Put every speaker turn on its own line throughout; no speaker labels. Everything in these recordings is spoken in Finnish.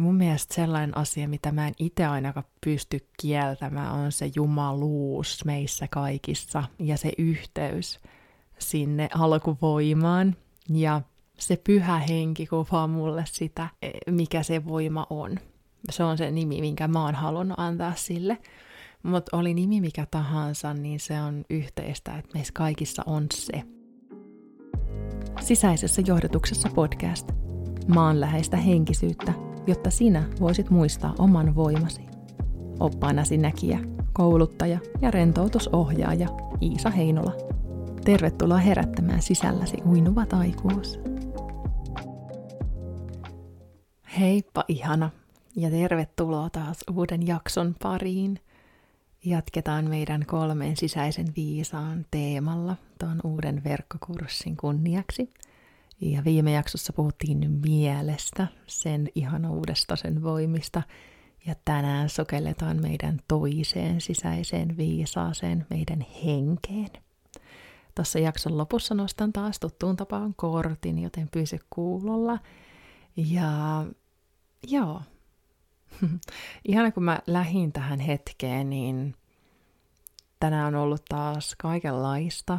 mun mielestä sellainen asia, mitä mä en itse ainakaan pysty kieltämään, on se jumaluus meissä kaikissa ja se yhteys sinne alkuvoimaan ja se pyhä henki kuvaa mulle sitä, mikä se voima on. Se on se nimi, minkä mä oon halunnut antaa sille. Mutta oli nimi mikä tahansa, niin se on yhteistä, että meissä kaikissa on se. Sisäisessä johdotuksessa podcast. Maanläheistä henkisyyttä, jotta sinä voisit muistaa oman voimasi. Oppaanasi näkijä, kouluttaja ja rentoutusohjaaja Iisa Heinola. Tervetuloa herättämään sisälläsi uinuva taikuus. Heippa ihana ja tervetuloa taas uuden jakson pariin. Jatketaan meidän kolmeen sisäisen viisaan teemalla tuon uuden verkkokurssin kunniaksi. Ja viime jaksossa puhuttiin mielestä, sen ihanuudesta, sen voimista. Ja tänään sokelletaan meidän toiseen sisäiseen viisaaseen, meidän henkeen. Tuossa jakson lopussa nostan taas tuttuun tapaan kortin, joten pysy kuulolla. Ja joo, ihana kun mä lähin tähän hetkeen, niin tänään on ollut taas kaikenlaista.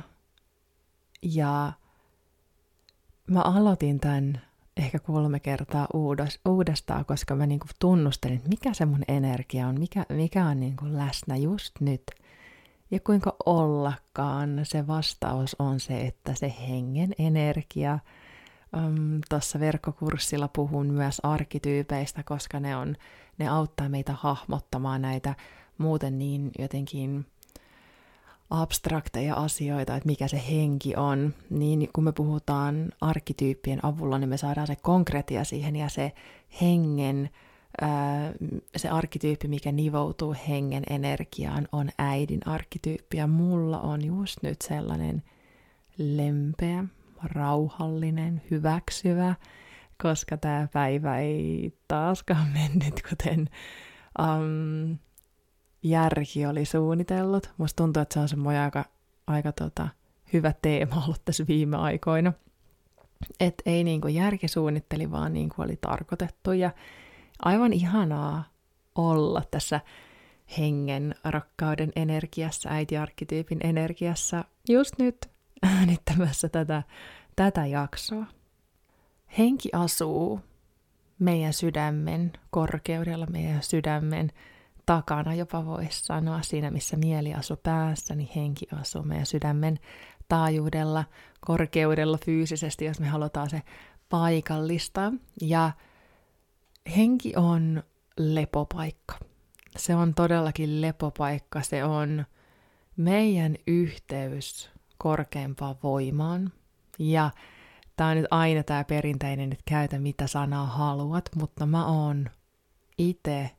Ja mä aloitin tämän ehkä kolme kertaa uudestaan, koska mä niinku tunnustelin, että mikä se mun energia on, mikä, mikä on niinku läsnä just nyt. Ja kuinka ollakaan se vastaus on se, että se hengen energia – Um, Tuossa verkkokurssilla puhun myös arkityypeistä, koska ne, on, ne auttaa meitä hahmottamaan näitä muuten niin jotenkin abstrakteja asioita, että mikä se henki on, niin kun me puhutaan arkkityyppien avulla, niin me saadaan se konkretia siihen ja se hengen, se arkkityyppi, mikä nivoutuu hengen energiaan, on äidin arkkityyppi. Ja mulla on just nyt sellainen lempeä, rauhallinen, hyväksyvä, koska tämä päivä ei taaskaan mennyt, kuten um, järki oli suunnitellut. Musta tuntuu, että se on semmoinen aika, aika tota, hyvä teema ollut tässä viime aikoina. Et ei niin kuin järki suunnitteli, vaan niin kuin oli tarkoitettu. Ja aivan ihanaa olla tässä hengen, rakkauden energiassa, äitiarkkityypin energiassa just nyt äänittämässä tätä, tätä jaksoa. Henki asuu meidän sydämen korkeudella, meidän sydämen takana jopa voisi sanoa siinä, missä mieli asuu päässä, niin henki asuu meidän sydämen taajuudella, korkeudella fyysisesti, jos me halutaan se paikallistaa. Ja henki on lepopaikka. Se on todellakin lepopaikka, se on meidän yhteys korkeampaan voimaan. Ja tämä on nyt aina tämä perinteinen, että käytä mitä sanaa haluat, mutta mä oon itse,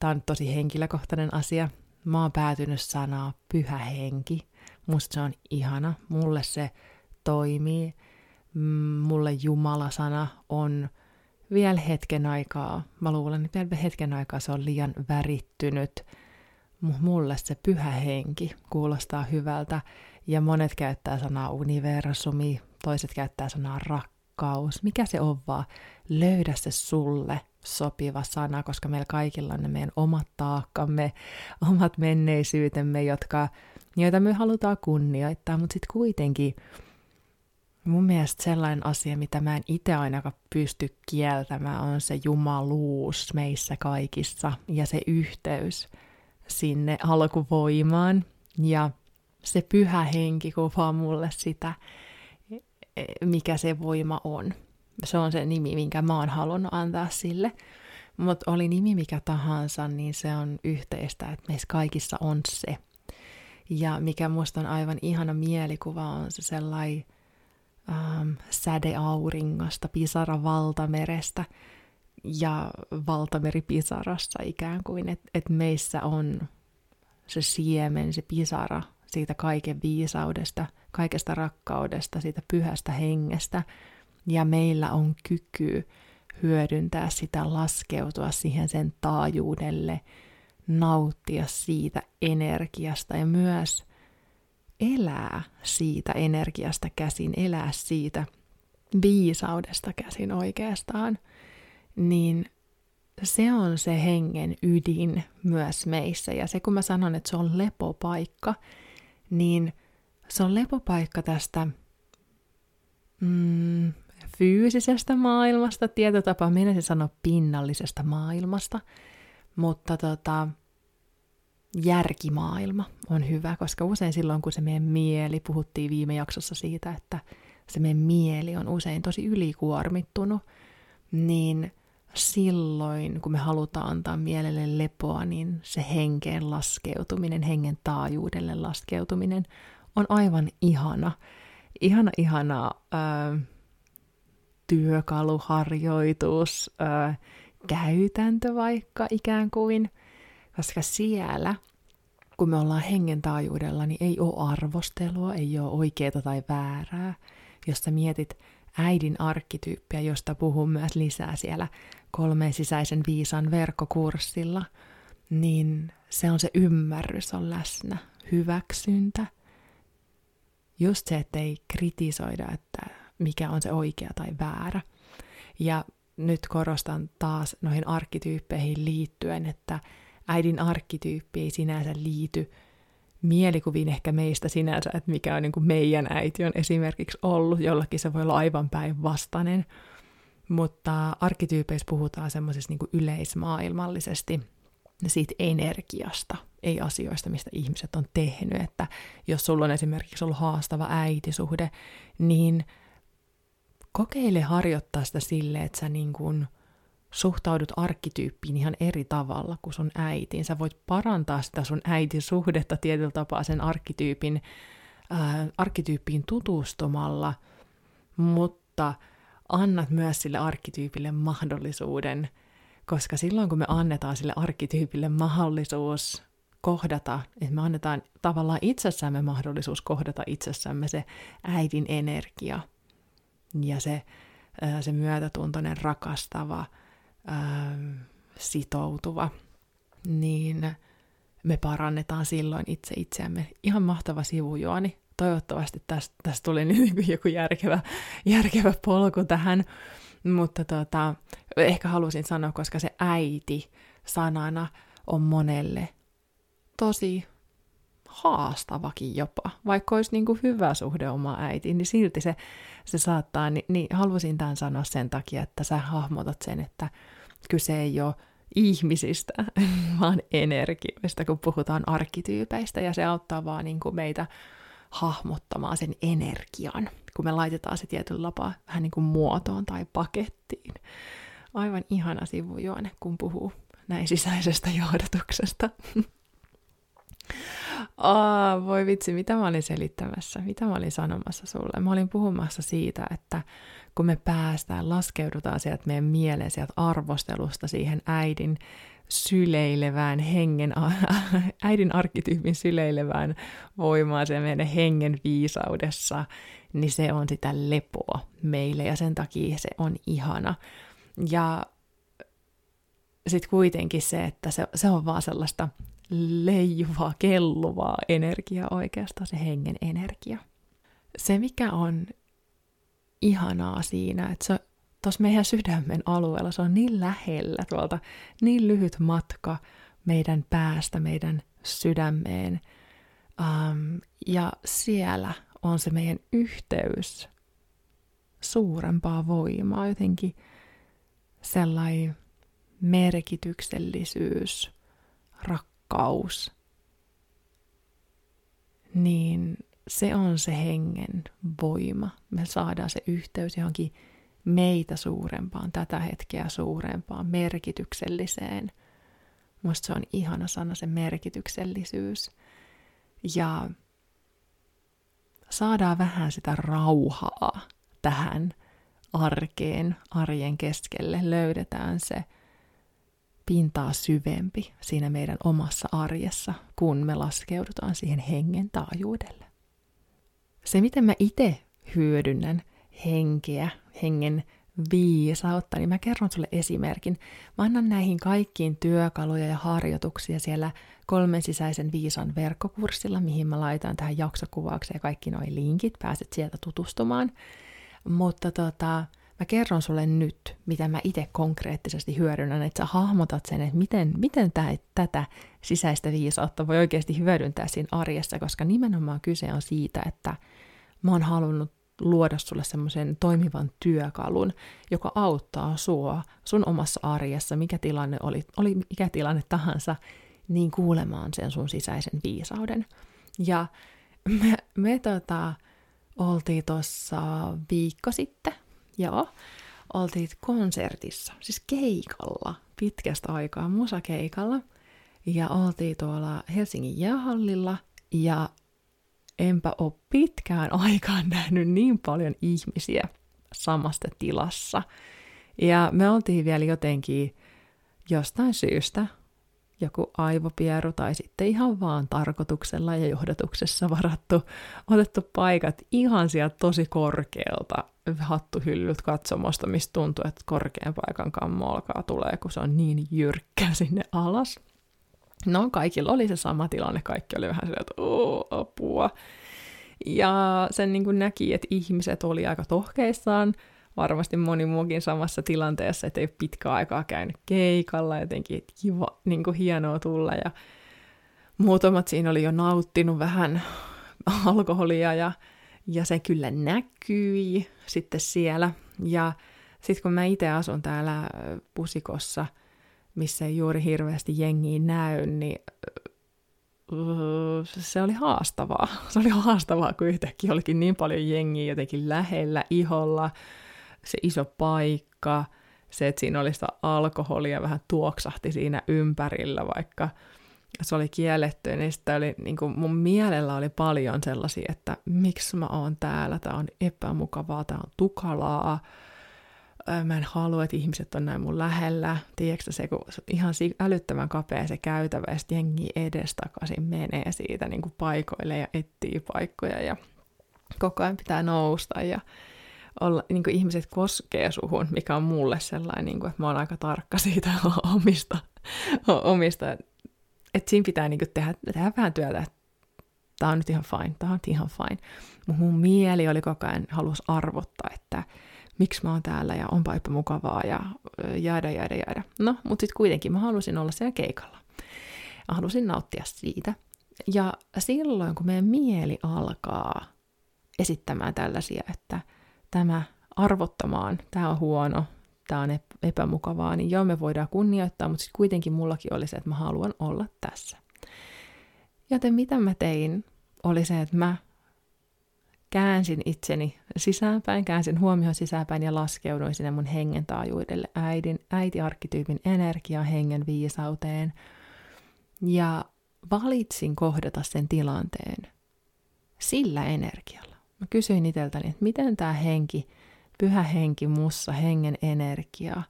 tämä on tosi henkilökohtainen asia, mä oon päätynyt sanaa pyhä henki. Musta se on ihana, mulle se toimii. Mulle Jumala-sana on vielä hetken aikaa, mä luulen, että vielä hetken aikaa se on liian värittynyt – mulle se pyhä henki kuulostaa hyvältä ja monet käyttää sanaa universumi, toiset käyttää sanaa rakkaus. Mikä se on vaan? Löydä se sulle sopiva sana, koska meillä kaikilla on ne meidän omat taakkamme, omat menneisyytemme, jotka, joita me halutaan kunnioittaa, mutta sitten kuitenkin mun mielestä sellainen asia, mitä mä en itse ainakaan pysty kieltämään, on se jumaluus meissä kaikissa ja se yhteys sinne alkuvoimaan. Ja se pyhä henki kuvaa mulle sitä, mikä se voima on. Se on se nimi, minkä mä oon halunnut antaa sille. Mutta oli nimi mikä tahansa, niin se on yhteistä, että meissä kaikissa on se. Ja mikä musta on aivan ihana mielikuva, on se sellainen ähm, sädeauringosta, pisara valtamerestä, ja valtameri pisarassa ikään kuin, että et meissä on se siemen, se pisara siitä kaiken viisaudesta, kaikesta rakkaudesta, siitä pyhästä hengestä, ja meillä on kyky hyödyntää sitä, laskeutua siihen sen taajuudelle, nauttia siitä energiasta ja myös elää siitä energiasta käsin, elää siitä viisaudesta käsin oikeastaan – niin se on se hengen ydin myös meissä. Ja se kun mä sanon, että se on lepopaikka, niin se on lepopaikka tästä mm, fyysisestä maailmasta, tietotapa minä sanoa pinnallisesta maailmasta, mutta tota, järkimaailma on hyvä, koska usein silloin, kun se meidän mieli, puhuttiin viime jaksossa siitä, että se meidän mieli on usein tosi ylikuormittunut, niin silloin, kun me halutaan antaa mielelle lepoa, niin se henkeen laskeutuminen, hengen taajuudelle laskeutuminen on aivan ihana, ihana, ihana ää, työkaluharjoitus, ää, käytäntö vaikka ikään kuin, koska siellä, kun me ollaan hengen taajuudella, niin ei ole arvostelua, ei ole oikeaa tai väärää. Jos sä mietit äidin arkkityyppiä, josta puhun myös lisää siellä kolmeen sisäisen viisan verkkokurssilla, niin se on se ymmärrys on läsnä, hyväksyntä. Just se, että ei kritisoida, että mikä on se oikea tai väärä. Ja nyt korostan taas noihin arkkityyppeihin liittyen, että äidin arkkityyppi ei sinänsä liity mielikuviin ehkä meistä sinänsä, että mikä on niin kuin meidän äiti on esimerkiksi ollut, jollakin se voi olla aivan päinvastainen, mutta arkkityypeissä puhutaan semmoisessa niin yleismaailmallisesti siitä energiasta, ei asioista, mistä ihmiset on tehnyt, että jos sulla on esimerkiksi ollut haastava äitisuhde, niin kokeile harjoittaa sitä silleen, että sä niin kuin suhtaudut arkkityyppiin ihan eri tavalla kuin sun äitiin. Sä voit parantaa sitä sun äitisuhdetta tietyllä tapaa sen arkkityypin, ää, arkkityyppiin tutustumalla, mutta annat myös sille arkkityypille mahdollisuuden, koska silloin kun me annetaan sille arkkityypille mahdollisuus kohdata, että me annetaan tavallaan itsessämme mahdollisuus kohdata itsessämme se äidin energia ja se, se myötätuntoinen, rakastava, sitoutuva, niin me parannetaan silloin itse itseämme. Ihan mahtava sivujuoni. Toivottavasti tästä, tästä tuli nyt joku järkevä, järkevä polku tähän, mutta tota, ehkä halusin sanoa, koska se äiti sanana on monelle tosi haastavakin jopa. Vaikka olisi niin kuin hyvä suhde oma äitiin, niin silti se, se saattaa, niin, niin halusin tämän sanoa sen takia, että sä hahmotat sen, että kyse ei ole ihmisistä, vaan energioista, kun puhutaan arkkityypeistä, ja se auttaa vaan niin kuin meitä hahmottamaan sen energian, kun me laitetaan se tietyllä lapaa vähän niin kuin muotoon tai pakettiin. Aivan ihana sivujuone, kun puhuu näin sisäisestä johdatuksesta. Aa, voi vitsi, mitä mä olin selittämässä, mitä mä olin sanomassa sulle. Mä olin puhumassa siitä, että kun me päästään, laskeudutaan sieltä meidän mieleen, sieltä arvostelusta siihen äidin syleilevään hengen, äidin arkkityypin syleilevään voimaan se meidän hengen viisaudessa, niin se on sitä lepoa meille ja sen takia se on ihana. Ja sitten kuitenkin se, että se, se on vaan sellaista leijuvaa, kelluvaa energiaa oikeastaan, se hengen energia. Se, mikä on ihanaa siinä, että se tuossa meidän sydämen alueella, se on niin lähellä tuolta, niin lyhyt matka meidän päästä, meidän sydämeen. Um, ja siellä on se meidän yhteys suurempaa voimaa, jotenkin sellainen merkityksellisyys, rakkaus, niin se on se hengen voima. Me saadaan se yhteys johonkin meitä suurempaan, tätä hetkeä suurempaan, merkitykselliseen. Musta se on ihana sana, se merkityksellisyys. Ja saadaan vähän sitä rauhaa tähän arkeen, arjen keskelle. Löydetään se pintaa syvempi siinä meidän omassa arjessa, kun me laskeudutaan siihen hengen taajuudelle. Se, miten mä itse hyödynnän henkeä, hengen viisautta, niin mä kerron sulle esimerkin. Mä annan näihin kaikkiin työkaluja ja harjoituksia siellä kolmen sisäisen viisan verkkokurssilla, mihin mä laitan tähän jaksokuvaukseen kaikki nuo linkit, pääset sieltä tutustumaan. Mutta tota, mä kerron sulle nyt, mitä mä itse konkreettisesti hyödynnän, että sä hahmotat sen, että miten, miten tää, tätä sisäistä viisautta voi oikeasti hyödyntää siinä arjessa, koska nimenomaan kyse on siitä, että mä oon halunnut luoda sulle semmoisen toimivan työkalun, joka auttaa sua sun omassa arjessa, mikä tilanne oli, oli mikä tilanne tahansa, niin kuulemaan sen sun sisäisen viisauden. Ja me, me tota, oltiin tuossa viikko sitten, joo, oltiin konsertissa, siis keikalla, pitkästä aikaa musakeikalla, ja oltiin tuolla Helsingin jäähallilla, ja enpä ole pitkään aikaan nähnyt niin paljon ihmisiä samasta tilassa. Ja me oltiin vielä jotenkin jostain syystä joku aivopieru tai sitten ihan vaan tarkoituksella ja johdatuksessa varattu, otettu paikat ihan sieltä tosi korkealta hattuhyllyt katsomosta, mistä tuntuu, että korkean paikan kammo alkaa tulee, kun se on niin jyrkkä sinne alas. No, kaikilla oli se sama tilanne, kaikki oli vähän sieltä, että apua. Ja sen niin kuin näki, että ihmiset oli aika tohkeissaan, varmasti moni muukin samassa tilanteessa, että ei ole pitkä aikaa käynyt keikalla, jotenkin kiva, niin kuin hienoa tulla. Ja muutamat siinä oli jo nauttinut vähän alkoholia ja, ja se kyllä näkyi sitten siellä. Ja sitten kun mä itse asun täällä pusikossa, missä ei juuri hirveästi jengiä näy, niin se oli haastavaa. Se oli haastavaa, kun yhtäkkiä olikin niin paljon jengiä jotenkin lähellä, iholla, se iso paikka, se, että siinä oli sitä alkoholia vähän tuoksahti siinä ympärillä, vaikka se oli kielletty, niin sitä oli, niin kuin mun mielellä oli paljon sellaisia, että miksi mä oon täällä, tää on epämukavaa, tää on tukalaa, mä en halua, että ihmiset on näin mun lähellä. Tiedätkö se, kun ihan älyttömän kapea se käytävä, ja sitten jengi edestakaisin menee siitä niin kuin paikoille ja etsii paikkoja, ja koko ajan pitää nousta, ja olla, niin kuin ihmiset koskee suhun, mikä on mulle sellainen, niin kuin, että mä oon aika tarkka siitä omista, omista että siinä pitää niin kuin tehdä, tehdä vähän työtä, että tämä on nyt ihan fine, tämä on ihan fine. Mutta mun mieli oli koko ajan, halusi arvottaa, että miksi mä oon täällä ja onpa mukavaa ja jäädä, jäädä, jäädä. No, mutta sitten kuitenkin mä halusin olla siellä keikalla. Mä halusin nauttia siitä. Ja silloin, kun meidän mieli alkaa esittämään tällaisia, että tämä arvottamaan, tämä on huono, tämä on epämukavaa, niin joo, me voidaan kunnioittaa, mutta sitten kuitenkin mullakin oli se, että mä haluan olla tässä. Joten mitä mä tein, oli se, että mä käänsin itseni sisäänpäin, käänsin huomioon sisäänpäin ja laskeuduin sinne mun hengen taajuudelle, äidin, äitiarkkityypin energia hengen viisauteen. Ja valitsin kohdata sen tilanteen sillä energialla. Mä kysyin itseltäni, että miten tämä henki, pyhä henki mussa, hengen energia,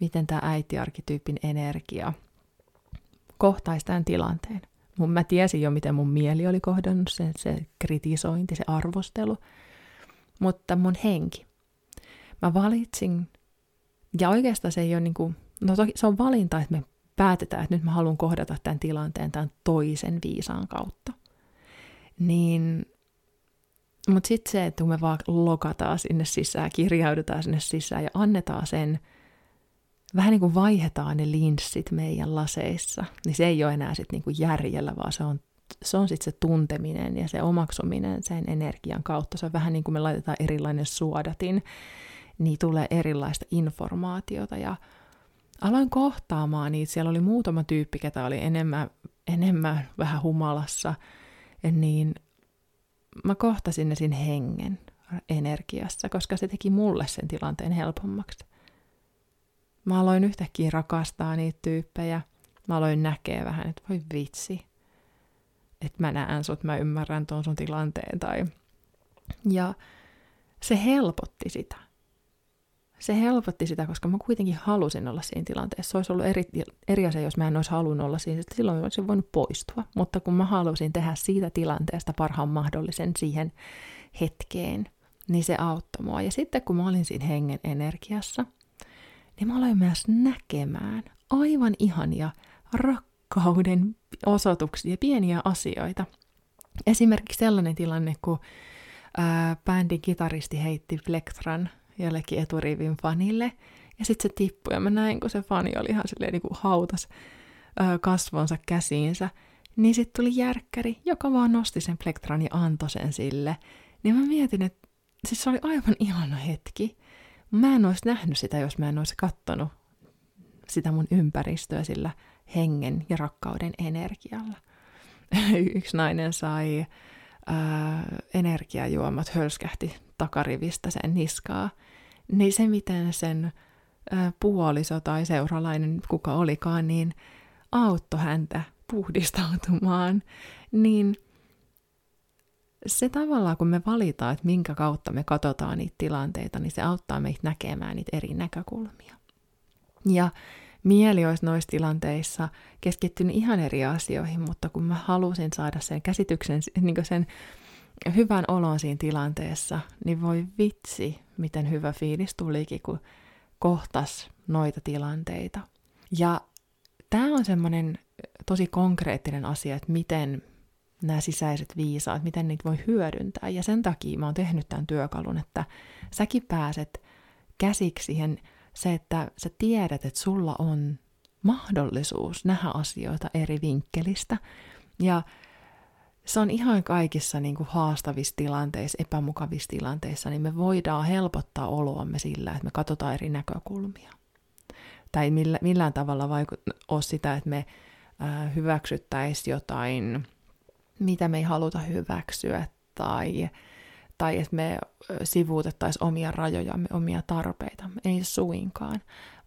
miten tämä äitiarkkityypin energia kohtaisi tämän tilanteen mun, mä tiesin jo, miten mun mieli oli kohdannut sen, se kritisointi, se arvostelu, mutta mun henki. Mä valitsin, ja oikeastaan se ei ole niin kuin, no toki se on valinta, että me päätetään, että nyt mä haluan kohdata tämän tilanteen tämän toisen viisaan kautta. Niin, mutta sitten se, että kun me vaan lokataan sinne sisään, kirjaudutaan sinne sisään ja annetaan sen vähän niin kuin vaihdetaan ne linssit meidän laseissa, niin se ei ole enää sitten niin järjellä, vaan se on, se on sitten se tunteminen ja se omaksuminen sen energian kautta. Se on vähän niin kuin me laitetaan erilainen suodatin, niin tulee erilaista informaatiota ja aloin kohtaamaan niitä. Siellä oli muutama tyyppi, ketä oli enemmän, enemmän vähän humalassa, niin mä kohtasin ne siinä hengen energiassa, koska se teki mulle sen tilanteen helpommaksi. Mä aloin yhtäkkiä rakastaa niitä tyyppejä. Mä aloin näkeä vähän, että voi vitsi, että mä näen sut, mä ymmärrän tuon sun tilanteen. Tai... Ja se helpotti sitä. Se helpotti sitä, koska mä kuitenkin halusin olla siinä tilanteessa. Se olisi ollut eri, eri asia, jos mä en olisi halunnut olla siinä, silloin olisin voinut poistua. Mutta kun mä halusin tehdä siitä tilanteesta parhaan mahdollisen siihen hetkeen, niin se auttoi mua. Ja sitten kun mä olin siinä hengen energiassa – niin mä aloin myös näkemään aivan ihania rakkauden osoituksia, pieniä asioita. Esimerkiksi sellainen tilanne, kun ää, bändin kitaristi heitti plektran jollekin eturivin fanille, ja sitten se tippui, ja mä näin, kun se fani oli ihan silleen niin kuin hautas ö, kasvonsa käsiinsä, niin sitten tuli järkkäri, joka vaan nosti sen plektran ja antoi sen sille. Niin mä mietin, että siis se oli aivan ihana hetki. Mä en olisi nähnyt sitä, jos mä en olisi kattonut sitä mun ympäristöä sillä hengen ja rakkauden energialla. Yksi nainen sai ää, energiajuomat hölskähti takarivistä sen niskaa. Niin se, miten sen puoliso tai seuralainen, kuka olikaan, niin auttoi häntä puhdistautumaan, niin se tavallaan, kun me valitaan, että minkä kautta me katsotaan niitä tilanteita, niin se auttaa meitä näkemään niitä eri näkökulmia. Ja mieli olisi noissa tilanteissa keskittynyt ihan eri asioihin, mutta kun mä halusin saada sen käsityksen, niin sen hyvän olon siinä tilanteessa, niin voi vitsi, miten hyvä fiilis tulikin, kun kohtas noita tilanteita. Ja tämä on semmoinen tosi konkreettinen asia, että miten nämä sisäiset viisaat, miten niitä voi hyödyntää. Ja sen takia mä oon tehnyt tämän työkalun, että säkin pääset käsiksi siihen se, että sä tiedät, että sulla on mahdollisuus nähdä asioita eri vinkkelistä. Ja se on ihan kaikissa niin kuin haastavissa tilanteissa, epämukavissa tilanteissa, niin me voidaan helpottaa oloamme sillä, että me katsotaan eri näkökulmia. Tai millä, millään tavalla vaikut, ole sitä, että me äh, hyväksyttäisiin jotain, mitä me ei haluta hyväksyä, tai tai että me sivuutettaisiin omia rajojamme, omia tarpeita. Ei suinkaan,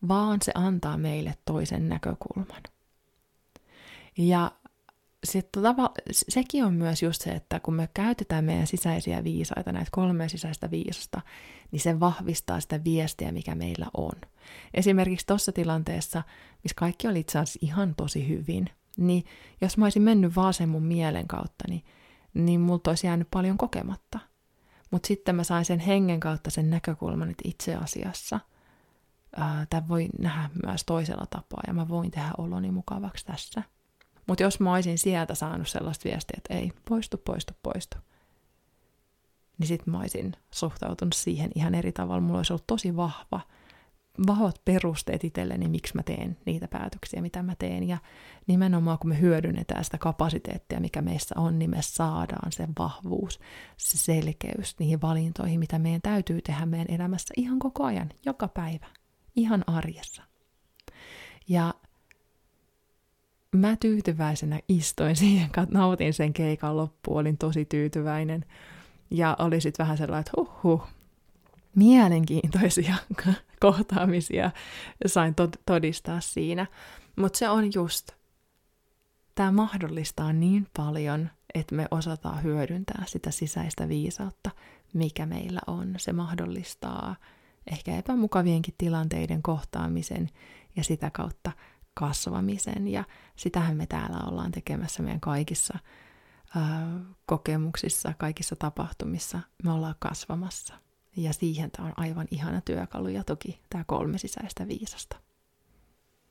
vaan se antaa meille toisen näkökulman. Ja sitten tava, sekin on myös just se, että kun me käytetään meidän sisäisiä viisaita, näitä kolmea sisäistä viisasta, niin se vahvistaa sitä viestiä, mikä meillä on. Esimerkiksi tuossa tilanteessa, missä kaikki oli itse asiassa ihan tosi hyvin, niin jos mä olisin mennyt vaan sen mun mielen kautta, niin, niin multa olisi jäänyt paljon kokematta – mutta sitten mä sain sen hengen kautta sen näkökulman, että itse asiassa tämä voi nähdä myös toisella tapaa ja mä voin tehdä oloni mukavaksi tässä. Mutta jos mä olisin sieltä saanut sellaista viestiä, että ei, poistu, poistu, poistu, niin sitten mä olisin suhtautunut siihen ihan eri tavalla. Mulla olisi ollut tosi vahva vahvat perusteet itselleni, miksi mä teen niitä päätöksiä, mitä mä teen. Ja nimenomaan kun me hyödynnetään sitä kapasiteettia, mikä meissä on, niin me saadaan se vahvuus, se selkeys niihin valintoihin, mitä meidän täytyy tehdä meidän elämässä ihan koko ajan, joka päivä, ihan arjessa. Ja mä tyytyväisenä istuin siihen, nautin sen keikan loppuun, olin tosi tyytyväinen. Ja oli sitten vähän sellainen, että huh, huh mielenkiintoisia kohtaamisia sain todistaa siinä. Mutta se on just, tämä mahdollistaa niin paljon, että me osataan hyödyntää sitä sisäistä viisautta, mikä meillä on. Se mahdollistaa ehkä epämukavienkin tilanteiden kohtaamisen ja sitä kautta kasvamisen. Ja sitähän me täällä ollaan tekemässä meidän kaikissa kokemuksissa, kaikissa tapahtumissa. Me ollaan kasvamassa. Ja siihen tämä on aivan ihana työkalu ja toki tämä kolme sisäistä viisasta.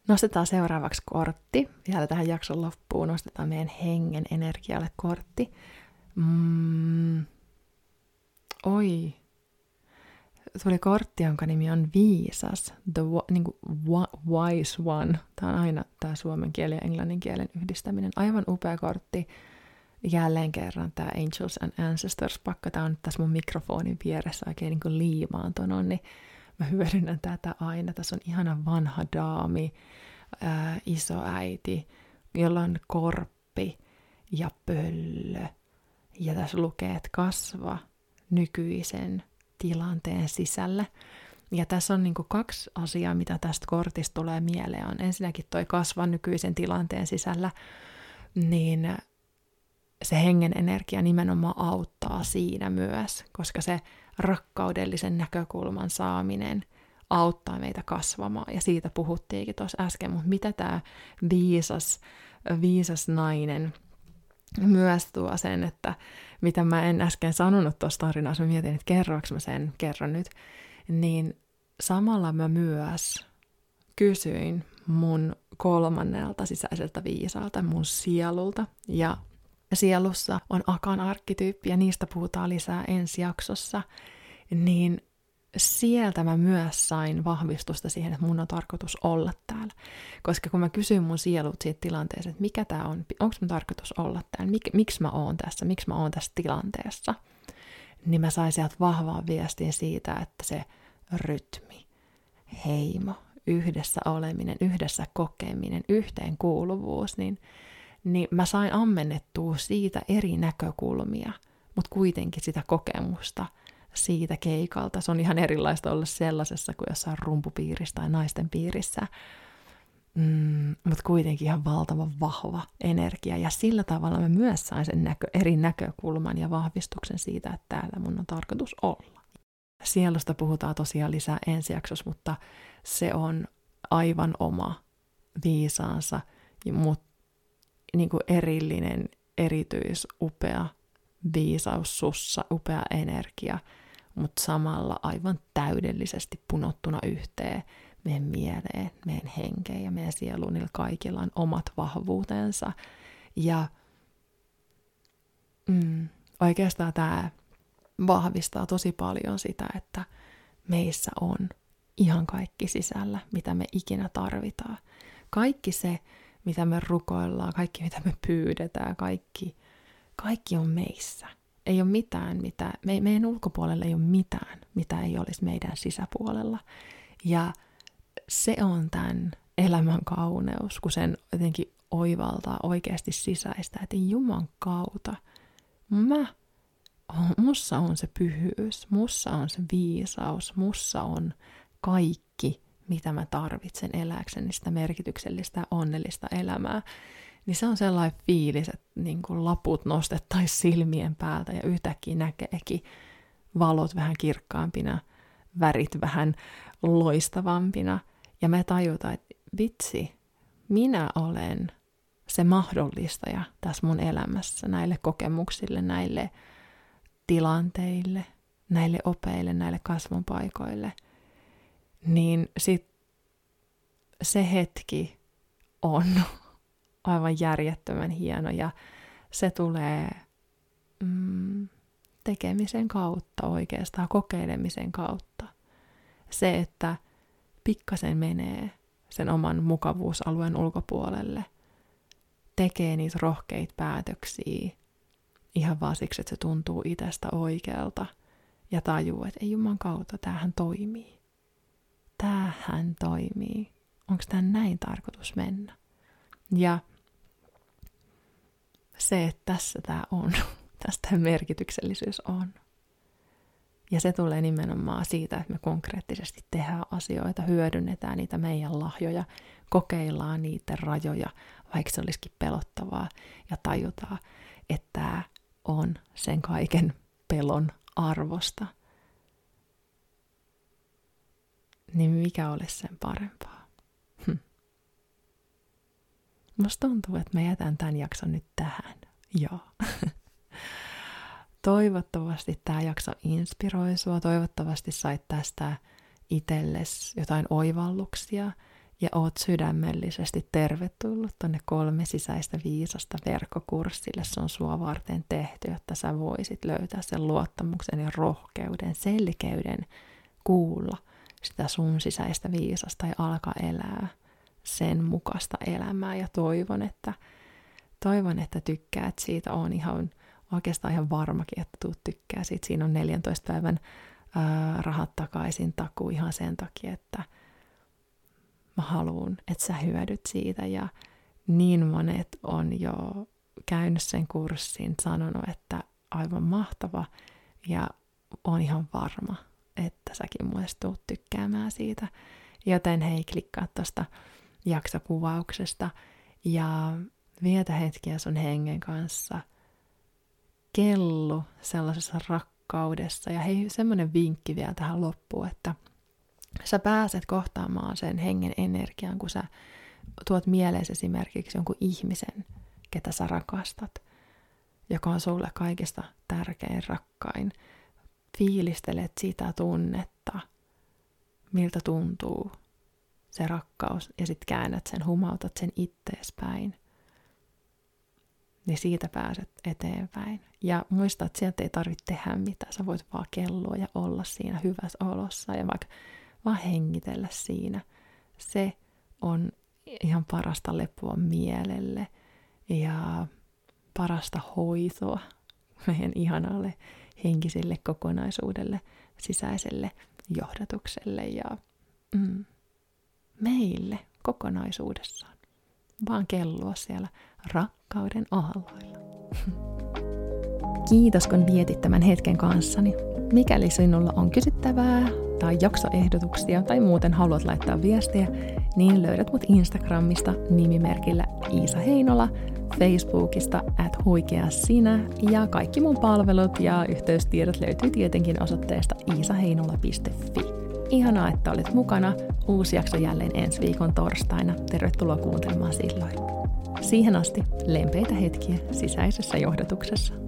Nostetaan seuraavaksi kortti. Vielä tähän jakson loppuun nostetaan meidän hengen energialle kortti. Mm. Oi. Tuli kortti, jonka nimi on Viisas. The niin kuin, Wise One. Tämä on aina tämä suomen kielen ja englannin kielen yhdistäminen. Aivan upea kortti jälleen kerran tämä Angels and Ancestors-pakka, tämä on tässä mun mikrofonin vieressä oikein niin kuin liimaantunut, niin mä hyödynnän tätä aina. Tässä on ihana vanha daami, ää, äiti, jolla on korppi ja pöllö. Ja tässä lukee, että kasva nykyisen tilanteen sisällä. Ja tässä on niin kaksi asiaa, mitä tästä kortista tulee mieleen. On ensinnäkin toi kasva nykyisen tilanteen sisällä, niin se hengen energia nimenomaan auttaa siinä myös, koska se rakkaudellisen näkökulman saaminen auttaa meitä kasvamaan. Ja siitä puhuttiinkin tuossa äsken, mutta mitä tämä viisas, viisas nainen myös tuo sen, että mitä mä en äsken sanonut tuossa tarinassa, mä mietin, että kerroinko mä sen, kerron nyt, niin samalla mä myös kysyin mun kolmannelta sisäiseltä viisaalta, mun sielulta, ja sielussa on Akan arkkityyppi ja niistä puhutaan lisää ensi jaksossa, niin sieltä mä myös sain vahvistusta siihen, että mun on tarkoitus olla täällä. Koska kun mä kysyin mun sielut siitä tilanteessa, että mikä tää on, onko mun tarkoitus olla täällä, mik, miksi mä oon tässä, miksi mä oon tässä tilanteessa, niin mä sain sieltä vahvaa viestin siitä, että se rytmi, heimo, yhdessä oleminen, yhdessä kokeminen, yhteenkuuluvuus, niin, niin mä sain ammennettua siitä eri näkökulmia, mutta kuitenkin sitä kokemusta siitä keikalta. Se on ihan erilaista olla sellaisessa kuin jossain rumpupiirissä tai naisten piirissä, mm, mutta kuitenkin ihan valtavan vahva energia. Ja sillä tavalla mä myös sain sen näkö, eri näkökulman ja vahvistuksen siitä, että täällä mun on tarkoitus olla. Sielusta puhutaan tosiaan lisää ensi jaksossa, mutta se on aivan oma viisaansa, mutta niin kuin erillinen, erityis, upea viisaus sussa, upea energia, mutta samalla aivan täydellisesti punottuna yhteen meidän mieleen, meidän henkeen ja meidän sieluun. Niillä kaikilla on omat vahvuutensa. Ja mm, oikeastaan tämä vahvistaa tosi paljon sitä, että meissä on ihan kaikki sisällä, mitä me ikinä tarvitaan. Kaikki se, mitä me rukoillaan, kaikki mitä me pyydetään, kaikki, kaikki on meissä. Ei ole mitään, mitä, me, meidän ulkopuolella ei ole mitään, mitä ei olisi meidän sisäpuolella. Ja se on tämän elämän kauneus, kun sen jotenkin oivaltaa oikeasti sisäistä, että Juman kautta mä mussa on se pyhyys, mussa on se viisaus, mussa on kaikki, mitä mä tarvitsen eläkseni sitä merkityksellistä onnellista elämää. Niin se on sellainen fiilis, että niin kuin laput nostettaisiin silmien päältä ja yhtäkkiä näkeekin valot vähän kirkkaampina, värit vähän loistavampina. Ja me tajutaan, että vitsi, minä olen se mahdollistaja tässä mun elämässä näille kokemuksille, näille tilanteille, näille opeille, näille kasvunpaikoille, niin sit se hetki on aivan järjettömän hieno ja se tulee mm, tekemisen kautta oikeastaan, kokeilemisen kautta. Se, että pikkasen menee sen oman mukavuusalueen ulkopuolelle, tekee niitä rohkeita päätöksiä, ihan vaan siksi, että se tuntuu itsestä oikealta ja tajuu, että ei Juman kautta, tämähän toimii. Tämähän toimii. Onko tämä näin tarkoitus mennä? Ja se, että tässä tämä on, tästä merkityksellisyys on. Ja se tulee nimenomaan siitä, että me konkreettisesti tehdään asioita, hyödynnetään niitä meidän lahjoja, kokeillaan niiden rajoja, vaikka se olisikin pelottavaa, ja tajutaan, että tämä on sen kaiken pelon arvosta, niin mikä olisi sen parempaa? Musta tuntuu, että mä jätän tämän jakson nyt tähän. Joo. Toivottavasti tämä jakso inspiroi sua. Toivottavasti sait tästä itsellesi jotain oivalluksia – ja oot sydämellisesti tervetullut tonne kolme sisäistä viisasta verkkokurssille. Se on sua varten tehty, jotta sä voisit löytää sen luottamuksen ja rohkeuden, selkeyden kuulla sitä sun sisäistä viisasta ja alkaa elää sen mukaista elämää. Ja toivon, että, toivon, että tykkäät siitä. on ihan oikeastaan ihan varmakin, että tuut tykkää siitä. Siinä on 14 päivän ää, rahat takaisin takuu ihan sen takia, että – mä haluan, että sä hyödyt siitä. Ja niin monet on jo käynyt sen kurssin, sanonut, että aivan mahtava ja on ihan varma, että säkin myös tuut tykkäämään siitä. Joten hei, klikkaa tuosta jaksokuvauksesta ja vietä hetkiä sun hengen kanssa. Kellu sellaisessa rakkaudessa. Ja hei, semmoinen vinkki vielä tähän loppuun, että – sä pääset kohtaamaan sen hengen energian, kun sä tuot mieleen esimerkiksi jonkun ihmisen, ketä sä rakastat, joka on sulle kaikista tärkein, rakkain. Fiilistelet sitä tunnetta, miltä tuntuu se rakkaus, ja sitten käännät sen, humautat sen ittees päin. niin siitä pääset eteenpäin. Ja muista, että sieltä ei tarvitse tehdä mitään. Sä voit vaan kellua ja olla siinä hyvässä olossa ja vaikka vaan hengitellä siinä. Se on ihan parasta lepoa mielelle ja parasta hoitoa meidän ihanalle henkiselle kokonaisuudelle, sisäiselle johdatukselle ja mm, meille kokonaisuudessaan. Vaan kellua siellä rakkauden aalloilla. Kiitos kun vietit tämän hetken kanssani. Mikäli sinulla on kysyttävää tai jaksoehdotuksia tai muuten haluat laittaa viestiä, niin löydät mut Instagramista nimimerkillä Iisa Heinola, Facebookista at huikea sinä ja kaikki mun palvelut ja yhteystiedot löytyy tietenkin osoitteesta iisaheinola.fi. Ihanaa, että olet mukana. Uusi jakso jälleen ensi viikon torstaina. Tervetuloa kuuntelemaan silloin. Siihen asti lempeitä hetkiä sisäisessä johdatuksessa.